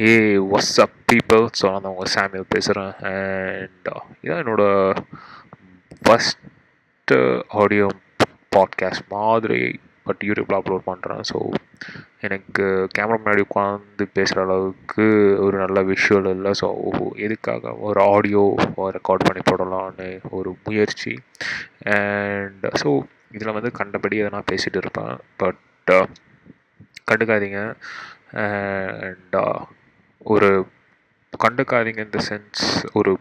Hey what's up people so நான் உங்கள் Samuel பேசுகிறேன் அண்ட் uh, இதான் என்னோட ஃபஸ்ட்டு ஆடியோ பாட்காஸ்ட் மாதிரி பட் யூடியூப்பில் அப்லோட் பண்ணுறேன் ஸோ எனக்கு கேமரா முன்னாடி உட்காந்து பேசுகிற அளவுக்கு ஒரு நல்ல விஷுவல் இல்லை. ஸோ எதுக்காக ஒரு ஆடியோ ரெக்கார்ட் பண்ணி போடலான்னு ஒரு முயற்சி. அண்ட் ஸோ uh, இதில் வந்து கண்டபடி எதனா பேசிகிட்டு இருப்பேன். But uh, கண்டுக்காதீங்க. அண்ட் ஒரு கண்டுக்காதீங்க இந்த சென்ஸ் ஒரு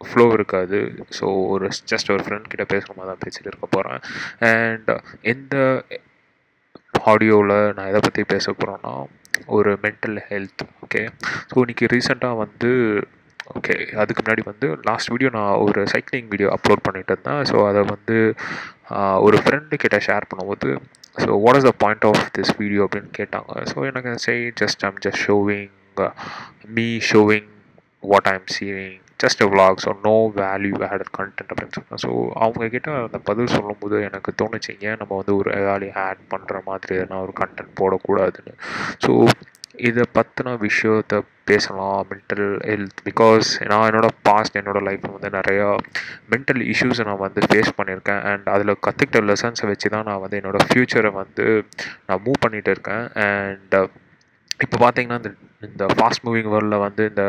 ஃப்ளோ இருக்காது. ஸோ ஒரு ஜஸ்ட் ஒரு ஃப்ரெண்ட் கிட்ட பேசுகிற மாதிரி தான் பேசிகிட்டு இருக்க போகிறேன் அண்ட் எந்த ஆடியோவில் நான் எதை பற்றி பேச போகிறேன்னா ஒரு மென்டல் ஹெல்த் ஓகே ஸோ இன்றைக்கி ரீசெண்டாக வந்து ஓகே அதுக்கு முன்னாடி வந்து லாஸ்ட் வீடியோ நான் ஒரு சைக்கிளிங் வீடியோ அப்லோட் பண்ணிட்டு இருந்தேன். ஸோ அதை வந்து ஒரு ஃப்ரெண்டு கிட்ட ஷேர் பண்ணும்போது so what is the point of this video அப்படின்னு கேட்டாங்க. ஸோ எனக்கு say just I'm just showing me showing what I'm seeing just vlog so no value added content அப்படின்னு சொன்னேன் ஸோ அவங்கக்கிட்ட அந்த பதில் சொல்லும்போது எனக்கு தோணுச்சு ஏன் நம்ம வந்து ஒரு வேல்யூ ஆட் பண்ணுற மாதிரி எதனா ஒரு கண்டென்ட் போடக்கூடாதுன்னு. ஸோ இதை பற்றின விஷயத்த பேசலாம் மென்டல் ஹெல்த் பிகாஸ் நான் என்னோடய பாஸ்ட் என்னோடய லைஃப்பில் வந்து நிறையா மென்டல் இஷ்யூஸை நான் வந்து ஃபேஸ் பண்ணியிருக்கேன். அண்ட் அதில் கற்றுக்கிட்ட லெசன்ஸை வச்சு தான் நான் வந்து என்னோடய ஃப்யூச்சரை வந்து நான் மூவ் பண்ணிகிட்டு இருக்கேன். அண்ட் இப்போ பார்த்தீங்கன்னா இந்த இந்த ஃபாஸ்ட் மூவிங் வேர்ல்டில் வந்து இந்த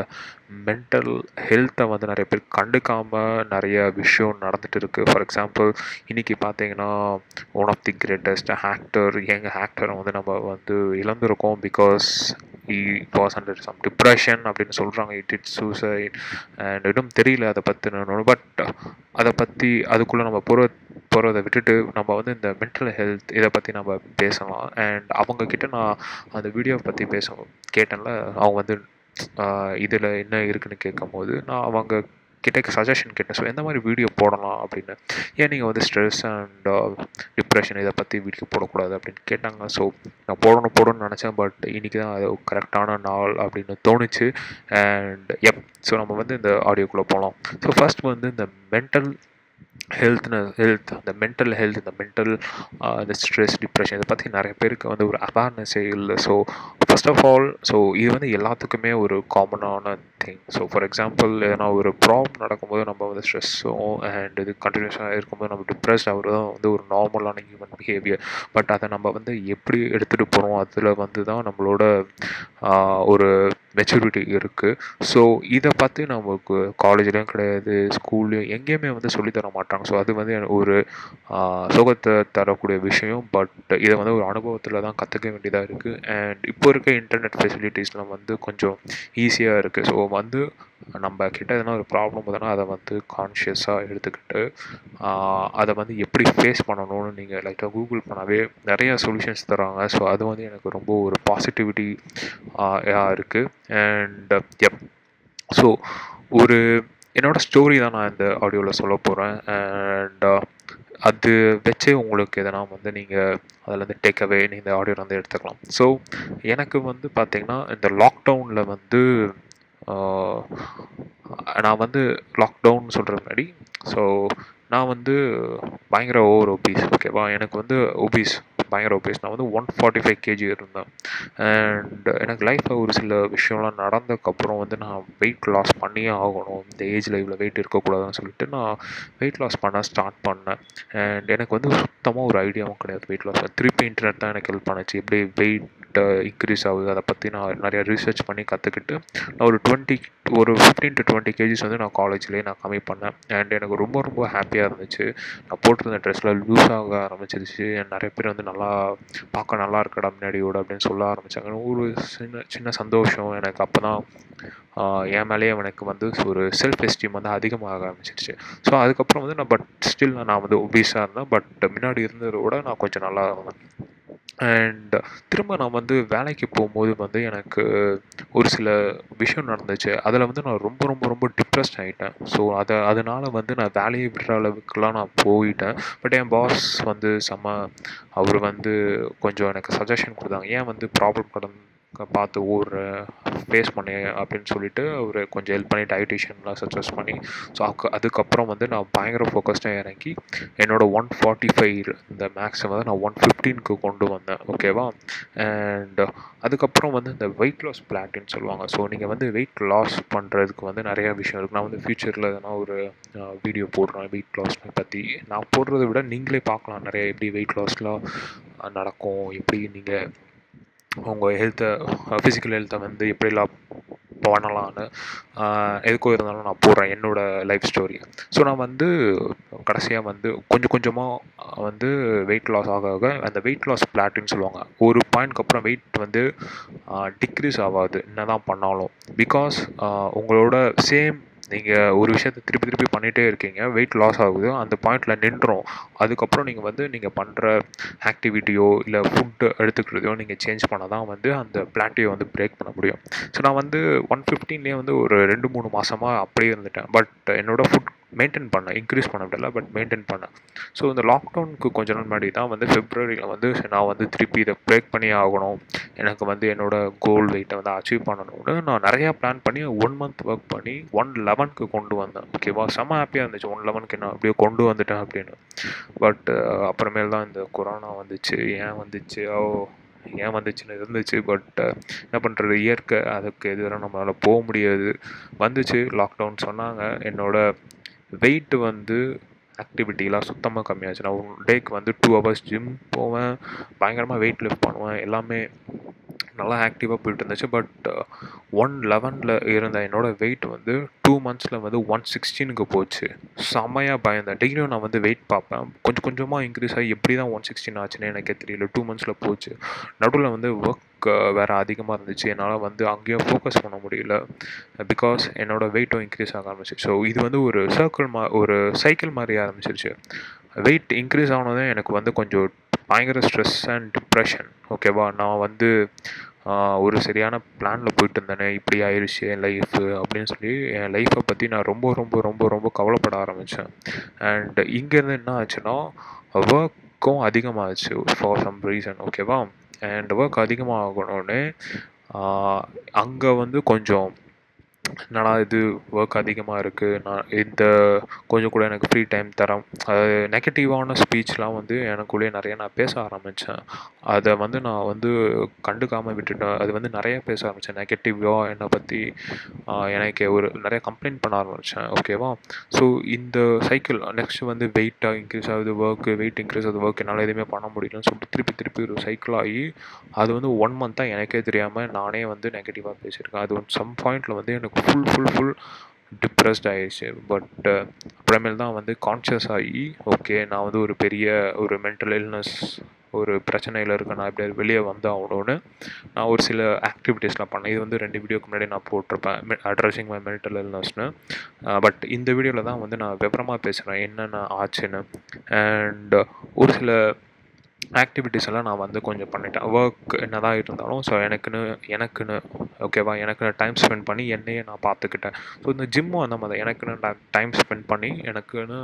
மென்டல் ஹெல்த்தை வந்து நிறைய பேர் கண்டுக்காமல் நிறைய விஷயம் நடந்துகிட்டு இருக்குது ஃபார் எக்ஸாம்பிள் இன்றைக்கி பார்த்தீங்கன்னா one of the greatest actor young ஆக்டரை வந்து நம்ம வந்து இழந்திருக்கோம் because he was under some depression அப்படின்னு சொல்கிறாங்க இட் இட் சூசைட் அண்ட் இன்னும் தெரியல அதை பற்றின பட் அதை பற்றி அதுக்குள்ளே நம்ம போகிற போகிறத விட்டுட்டு நம்ம வந்து இந்த மென்டல் ஹெல்த் இதை பற்றி நம்ம பேசலாம். அண்ட் அவங்கக்கிட்ட நான் அந்த வீடியோவை பற்றி பேச கேட்டேன்ல அவங்க வந்து இதில் என்ன இருக்குன்னு கேட்கும்போது நான் அவங்க கிட்டே சஜஷன் கேட்டேன். ஸோ எந்த மாதிரி வீடியோ போடலாம்? அப்படின்னு. ஏன் நீங்கள் வந்து ஸ்ட்ரெஸ் அண்ட் டிப்ரெஷன் இதை பற்றி வீடியோ போடக்கூடாது? அப்படின்னு கேட்டாங்க. ஸோ நான் போடணும் போடணும்னு நினச்சேன். பட் இன்றைக்கி தான் அது கரெக்டான நாள் அப்படின்னு தோணுச்சு. அண்ட் எப் ஸோ நம்ம வந்து இந்த ஆடியோக்குள்ளே போகலாம் ஸோ ஃபஸ்ட் வந்து இந்த மென்டல் ஹெல்த்னு ஹெல்த் இந்த மென்டல் ஹெல்த் இந்த மென்டல் இந்த ஸ்ட்ரெஸ் டிப்ரெஷன் இதை பற்றி நிறைய பேருக்கு வந்து ஒரு அவேர்னஸே இல்லை. So first of all so இது வந்து எல்லாத்துக்குமே ஒரு காமனான திங் ஸோ ஃபார் எக்ஸாம்பிள் எதனா ஒரு ப்ராப்ளம் நடக்கும்போது நம்ம வந்து ஸ்ட்ரெஸ்ஸும் அண்ட் இது கண்டினியூஸாக இருக்கும்போது நம்ம டிப்ரெஸ்ட் ஆகுறதும் வந்து ஒரு நார்மலான ஹியூமன் பிஹேவியர் பட் அதை நம்ம வந்து எப்படி எடுத்துகிட்டு போகிறோம் அதில் வந்து தான் நம்மளோட ஒரு மெச்சூரிட்டி இருக்குது ஸோ இதை பார்த்து நமக்கு காலேஜ்லேயும் கிடையாது ஸ்கூல்லையும் எங்கேயுமே வந்து சொல்லித்தர மாட்டாங்க. ஸோ அது வந்து ஒரு சுகத்தை தரக்கூடிய விஷயம். பட் இதை வந்து ஒரு அனுபவத்தில் தான் கற்றுக்க வேண்டியதாக இருக்குது அண்ட் இப்போ இருக்க இன்டர்நெட் ஃபெசிலிட்டிஸ்லாம் வந்து கொஞ்சம் ஈஸியாக இருக்குது ஸோ வந்து நம்ம கிட்ட எதனா ஒரு ப்ராப்ளம் வந்தனா அதை வந்து கான்ஷியஸாக எடுத்துக்கிட்டு அதை வந்து எப்படி ஃபேஸ் பண்ணணும்னு நீங்கள் லைட்டாக கூகுள் பண்ணாவே நிறைய சொல்யூஷன்ஸ் தராங்க. ஸோ அது வந்து எனக்கு ரொம்ப ஒரு பாசிட்டிவிட்டி இருக்குது அண்ட் எப் ஸோ ஒரு என்னோடய ஸ்டோரி தான் நான் இந்த ஆடியோவில் சொல்ல போகிறேன் அண்ட் uh, அது வச்சே உங்களுக்கு எதனா வந்து நீங்கள் அதுலேருந்து டேக் அவே இந்த ஆடியோவில் வந்து எடுத்துக்கலாம். ஸோ எனக்கு வந்து பார்த்திங்கன்னா இந்த லாக்டவுனில் வந்து uh, நான் வந்து லாக்டவுன் சொல்கிற முன்னாடி ஸோ நான் வந்து பயங்கர ஓவர் ஒபீஸ் ஓகேவா எனக்கு வந்து ஒபீஸ் பயங்கர ஒபேஸ் நான் வந்து ஒன் ஃபார்ட்டி ஃபைவ் கேஜி இருந்தேன். அண்ட் எனக்கு லைஃப்பில் ஒரு சில விஷயம்லாம் நடந்ததுக்கப்புறம் வந்து நான் வெயிட் லாஸ் பண்ணியே ஆகணும். இந்த ஏஜில் இவ்வளோ வெயிட் இருக்கக்கூடாதுன்னு சொல்லிட்டு நான் வெயிட் லாஸ் பண்ண ஸ்டார்ட் பண்ணேன். அண்ட் எனக்கு வந்து சுத்தமாக ஒரு ஐடியாவும் கிடையாது வெயிட் லாஸ் திருப்பி இன்டர்நெட் தான் எனக்கு ஹெல்ப் பண்ணுச்சு. எப்படி வெயிட் இன்க்ரீஸ் ஆகுது. அதை பற்றி நான் நிறையா ரிசர்ச் பண்ணி கற்றுக்கிட்டு நான் ஒரு டுவெண்ட்டி ஒரு ஃபிஃப்டீன் டு டுவெண்ட்டி கேஜிஸ் வந்து நான் காலேஜ்லேயே நான் கம்மி பண்ணேன். அண்ட் எனக்கு ரொம்ப ரொம்ப ஹாப்பியாக இருந்துச்சு. நான் போட்டிருந்த ட்ரெஸ்ஸில் லூஸ் ஆக ஆரம்பிச்சிருச்சு. நிறைய பேர் வந்து நல்லா பார்க்க நல்லா இருக்கடா முன்னாடியோட அப்படின்னு சொல்ல ஆரம்பித்தாங்க ஒரு சின்ன சின்ன சந்தோஷம். எனக்கு அப்போ தான் என் மேலேயே எனக்கு வந்து ஒரு செல்ஃப் எஸ்டீம் வந்து அதிகமாக ஆரம்பிச்சிருச்சு. ஸோ அதுக்கப்புறம் வந்து நான் பட் ஸ்டில் நான் வந்து ஒபீஸாக இருந்தேன். பட் முன்னாடி இருந்ததை விட நான் கொஞ்சம் நல்லா இருந்தேன். அண்ட் திரும்ப நான் வந்து வேலைக்கு போகும்போது வந்து எனக்கு ஒரு சில விஷயம் நடந்துச்சு. அதில் வந்து நான் ரொம்ப ரொம்ப ரொம்ப டிப்ரெஸ்ட் ஆகிட்டேன் ஸோ அதை அதனால் வந்து நான் வேலையை விடுற அளவுக்குலாம் நான் போயிட்டேன். பட் என் பாஸ் வந்து செம்ம அவர் வந்து கொஞ்சம் எனக்கு சஜஷன் கொடுத்தாங்க. ஏன் வந்து ப்ராப்ளம் கடன் பார்த்து ஊர் ஃபேஸ் பண்ணி அப்படின்னு சொல்லிட்டு அவர் கொஞ்சம் ஹெல்ப் பண்ணி டயட்டிஷியன்லாம் சஜஸ்ட் பண்ணி ஸோ அதுக்கப்புறம் வந்து நான் பயங்கர ஃபோக்கஸ்டாக இறங்கி என்னோட ஒன் ஃபார்ட்டி ஃபைவ் இந்த மேக்ஸை வந்து நான் ஒன் ஃபிஃப்டீனுக்கு கொண்டு வந்தேன் ஓகேவா அண்ட் அதுக்கப்புறம் வந்து இந்த வெயிட் லாஸ் பிளாட்டின்னு சொல்லுவாங்க ஸோ நீங்கள் வந்து வெயிட் லாஸ் பண்ணுறதுக்கு வந்து நிறையா விஷயம் இருக்குது நான் வந்து ஃப்யூச்சரில் எதனா ஒரு வீடியோ போடுறேன் வெயிட் லாஸ் பற்றி நான் போடுறத விட நீங்களே பார்க்கலாம் நிறைய எப்படி வெயிட் லாஸ்லாம் நடக்கும் எப்படி நீங்கள் உங்கள் ஹெல்த்தை ஃபிசிக்கல் ஹெல்த்தை வந்து எப்படிலாம் பண்ணலான்னு எதுக்கோ இருந்தாலும் நான் போடுறேன் என்னோட லைஃப் ஸ்டோரி ஸோ நான் வந்து கடைசியாக வந்து கொஞ்சம் கொஞ்சமாக வந்து வெயிட் லாஸ் ஆக ஆக அந்த வெயிட் லாஸ் பிளாட்டுன்னு சொல்லுவாங்க ஒரு பாயிண்ட்க்கு அப்புறம் வெயிட் வந்து டிக்ரீஸ் ஆகாது. என்ன தான் பண்ணாலும் பிகாஸ் உங்களோட சேம் நீங்கள் ஒரு விஷயத்தை திருப்பி திருப்பி பண்ணிகிட்டே இருக்கீங்க வெயிட் லாஸ் ஆகுது அந்த பாயிண்டில் நின்றோம். அதுக்கப்புறம் நீங்கள் வந்து நீங்கள் பண்ணுற ஆக்டிவிட்டியோ இல்லை ஃபுட்டு எடுத்துக்கிறதையோ நீங்கள் சேஞ்ச் பண்ணால் தான் வந்து அந்த பிளாட்டியை வந்து பிரேக் பண்ண முடியும். ஸோ நான் வந்து ஒன் ஃபிஃப்டீன்லேயே வந்து ஒரு ரெண்டு மூணு மாதமாக அப்படியே இருந்துட்டேன். பட் என்னோடய ஃபுட் மெயின்டைன் பண்ணேன் இன்க்ரீஸ் பண்ண முடியல பட் மெயின்டைன் பண்ணேன் ஸோ இந்த லாக்டவுனுக்கு கொஞ்ச நாள் முன்னாடி தான் வந்து ஃபெப்ரவரியில் வந்து நான் வந்து திருப்பி இதை பிரேக் பண்ணி ஆகணும். எனக்கு வந்து என்னோட கோல் வெயிட்டை வந்து அச்சீவ் பண்ணணும்னு நான் நிறையா பிளான் பண்ணி ஒன் மந்த் ஒர்க் பண்ணி ஒன் லெவனுக்கு கொண்டு வந்தேன். ஓகேவா செம்ம ஹாப்பியாக இருந்துச்சு. ஒன் லெவனுக்கு நான் அப்படியே கொண்டு வந்துட்டேன் அப்படின்னு. பட் அப்புறமேல் தான் இந்த கொரோனா வந்துச்சு ஏன் வந்துச்சு? ஓ ஏன் வந்துச்சுன்னு இருந்துச்சு. பட் என்ன பண்ணுறது இயற்கை அதுக்கு எதிராக நம்மளால் போக முடியாது. வந்துச்சு லாக்டவுன் சொன்னாங்க. என்னோட வெயிட் வந்து ஆக்டிவிட்டிலாம் சுத்தமாக கம்மியாச்சு. நான் டேக்கு வந்து டூ ஹவர்ஸ் ஜிம் போவேன். பயங்கரமாக வெயிட் லிஃப்ட் பண்ணுவேன். எல்லாமே நல்லா ஆக்டிவாக போயிட்டு இருந்துச்சு பட் ஒன் uh, லெவனில் இருந்த என்னோடய வெயிட் வந்து டூ மந்த்ஸில் வந்து ஒன் சிக்ஸ்டீனுக்கு போச்சு. செமையாக பயந்தேன். டெய்லியும் நான் வந்து வெயிட் பார்ப்பேன். கொஞ்சம் கொஞ்சமாக இன்க்ரீஸ் ஆகி எப்படி தான் ஒன் சிக்ஸ்டீன் ஆச்சுன்னு எனக்கே தெரியல. டூ மந்த்ஸில் போச்சு. நடுவில் வந்து ஒர்க் வேறு அதிகமாக இருந்துச்சு. என்னால் வந்து அங்கேயும் ஃபோக்கஸ் பண்ண முடியல. பிகாஸ் என்னோட வெயிட்டும் இன்க்ரீஸ் ஆக ஆரம்பிச்சு ஸோ இது வந்து ஒரு சர்க்கிள் மா ஒரு சைக்கிள் மாதிரி ஆரம்பிச்சிருச்சு. வெயிட் இன்க்ரீஸ் ஆனதும் எனக்கு வந்து கொஞ்சம் பயங்கர ஸ்ட்ரெஸ் அண்ட் டிப்ரெஷன் ஓகேவா நான் வந்து ஒரு சரியான பிளானில் போயிட்டு இருந்தேனே. இப்படி ஆயிடுச்சு என் லைஃபு அப்படின்னு சொல்லி என் லைஃப்பை பற்றி நான் ரொம்ப ரொம்ப ரொம்ப ரொம்ப கவலைப்பட ஆரம்பித்தேன் அண்ட் இங்கேருந்து என்ன ஆச்சுன்னா ஒர்க்கும் அதிகமாகச்சு ஃபார் சம் ரீசன் ஓகேவா அண்ட் ஒர்க் அதிகமாகணுன்னே அங்கே வந்து கொஞ்சம் என்னடா இது ஒர்க் அதிகமாக இருக்குது நான் இந்த கொஞ்சம் கூட எனக்கு ஃப்ரீ டைம் தரம் அதாவது நெகட்டிவான ஸ்பீச்லாம் வந்து எனக்குள்ளேயே நிறைய நான் பேச ஆரம்பித்தேன் அதை வந்து நான் வந்து கண்டுக்காமல் விட்டுட்டேன். அது வந்து நிறைய பேச ஆரம்பித்தேன் நெகட்டிவாக என்னை பற்றி எனக்கு ஒரு நிறைய கம்ப்ளைண்ட் பண்ண ஆரம்பித்தேன் ஓகேவா ஸோ இந்த சைக்கிள் நெக்ஸ்ட் வந்து வெயிட்டாக இன்க்ரீஸ் ஆகுது ஒர்க்கு வெயிட் இன்க்ரீஸ் ஆகுது ஒர்க் என்னால் எதுவுமே பண்ண முடியலன்னு சொல்லிட்டு திருப்பி திருப்பி ஒரு சைக்கிள் ஆகி அது வந்து ஒன் மந்த்தாக எனக்கே தெரியாமல் நானே வந்து நெகட்டிவாக பேசியிருக்கேன். அது சம் பாயிண்டில் வந்து எனக்கு ஃபுல் ஃபுல் ஃபுல் டிப்ரெஸ்ட் ஆயிடுச்சு பட் அப்புறமேல் தான் வந்து கான்ஷியஸ் ஆகி ஓகே நான் வந்து ஒரு பெரிய ஒரு மென்டல் இல்னஸ் ஒரு பிரச்சனையில் இருக்க நான் எப்படியாவது வெளியே வந்து ஆகணும்னு நான் ஒரு சில ஆக்டிவிட்டீஸ்லாம் பண்ணேன். இது வந்து ரெண்டு வீடியோக்கு முன்னாடி நான் போட்டிருப்பேன் அட்ரஸிங் மை மென்டல் இல்னஸ்னு பட் இந்த வீடியோவில் தான் வந்து நான் விவரமாக பேசுகிறேன் என்னென்ன ஆச்சுன்னு. அண்ட் uh, ஒரு சில ஆக்டிவிட்டீஸ் எல்லாம் நான் வந்து கொஞ்சம் பண்ணிட்டேன். ஒர்க் என்ன தான் இருந்தாலும் ஸோ எனக்குன்னு எனக்குன்னு ஓகேவா எனக்குன்னு டைம் ஸ்பெண்ட் பண்ணி என்னையே நான் பார்த்துக்கிட்டேன். ஸோ இந்த ஜிம்மும் அந்த மாதிரி தான் எனக்குன்னு டைம் ஸ்பெண்ட் பண்ணி எனக்குன்னு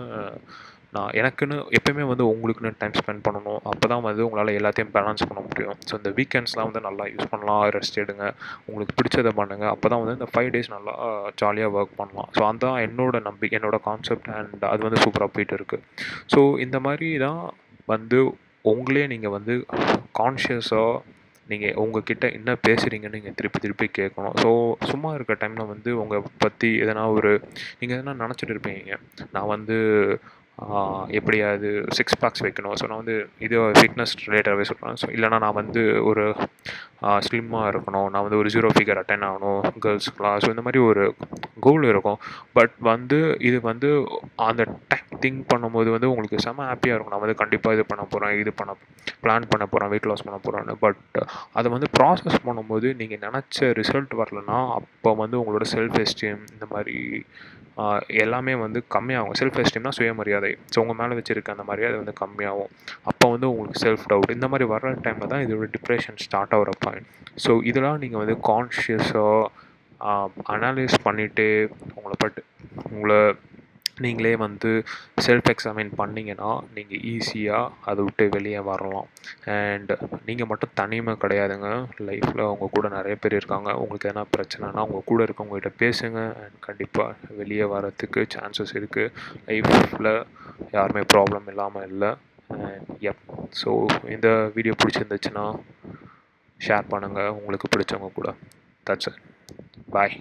நான் எனக்குன்னு எப்பயுமே வந்து உங்களுக்குன்னு டைம் ஸ்பெண்ட் பண்ணணும். அப்போ தான் வந்து உங்களால் எல்லாத்தையும் பேலன்ஸ் பண்ண முடியும். ஸோ இந்த வீக்கெண்ட்ஸ்லாம் வந்து நல்லா யூஸ் பண்ணலாம். ரெஸ்ட் எடுங்க. உங்களுக்கு பிடிச்சதை பண்ணுங்கள் அப்போ தான் வந்து இந்த ஃபைவ் டேஸ் நல்லா ஜாலியாக ஒர்க் பண்ணலாம். ஸோ அதுதான் என்னோட நம்பி என்னோட கான்செப்ட் அண்ட் அது வந்து சூப்பராக போயிட்டு இருக்குது ஸோ இந்த மாதிரி தான் வந்து உங்களே நீங்கள் வந்து கான்ஷியஸாக நீங்கள் உங்ககிட்ட என்ன பேசுகிறீங்கன்னு நீங்கள் திருப்பி திருப்பி கேட்கணும். ஸோ சும்மா இருக்க டைமில் வந்து உங்கள் பற்றி எதனா ஒரு நீங்கள் எதனா நினச்சிட்டு இருப்பீங்க. நான் வந்து எப்படியாவது சிக்ஸ் பேக்ஸ் வைக்கணும். ஸோ நான் வந்து இது ஃபிட்னஸ் ரிலேட்டடாகவே சொல்கிறேன் ஸோ இல்லைனா நான் வந்து ஒரு ஸ்லிம்மாக இருக்கணும். நான் வந்து ஒரு ஜீரோ ஃபிகர் அட்டன் ஆகணும் கேர்ள்ஸ்க்குலாம் ஸோ இந்த மாதிரி ஒரு கோல் இருக்கும். பட் வந்து இது வந்து அந்த டைம் திங்க் பண்ணும்போது வந்து உங்களுக்கு செம ஹாப்பியாக இருக்கும். நான் வந்து கண்டிப்பாக இது பண்ண போகிறேன் இது பண்ண பிளான் பண்ண போகிறேன் வெயிட் லாஸ் பண்ண போகிறோன்னு பட் அதை வந்து ப்ராசஸ் பண்ணும்போது நீங்கள் நினச்ச ரிசல்ட் வரலன்னா அப்போ வந்து உங்களோட செல்ஃப் எஸ்டீம் இந்த மாதிரி எல்லாமே வந்து கம்மியாகும். செல்ஃப் எஸ்டீம்னா சுயமரியாதை. ஸோ உங்கள் மேலே வச்சுருக்க அந்த மரியாதை வந்து கம்மியாகும். அப்போ வந்து உங்களுக்கு செல்ஃப் டவுட் இந்த மாதிரி வர்ற டைமில் தான் இதோட டிப்ரெஷன் ஸ்டார்ட் ஆகிற பாயிண்ட் ஸோ இதெல்லாம் நீங்கள் வந்து கான்ஷியஸாக அனலைஸ் பண்ணிவிட்டு உங்களை பட்டு உங்களை நீங்களே வந்து செல்ஃப் எக்ஸாமின் பண்ணிங்கன்னா நீங்கள் ஈஸியாக அதை விட்டு வெளியே வரலாம். அண்ட் நீங்கள் மட்டும் தனிமை கிடையாதுங்க. லைஃப்பில் அவங்க கூட நிறைய பேர் இருக்காங்க. உங்களுக்கு எதனா பிரச்சனைனா உங்கள் கூட இருக்கவங்ககிட்ட பேசுங்க. அண்ட் கண்டிப்பாக வெளியே வரத்துக்கு சான்சஸ் இருக்குது லைஃப்பில் யாருமே ப்ராப்ளம் இல்லாமல் இல்லை. அண்ட் எப் ஸோ இந்த வீடியோ பிடிச்சிருந்துச்சுன்னா ஷேர் பண்ணுங்கள் உங்களுக்கு பிடிச்சவங்க கூட. தட்ஸ் பாய்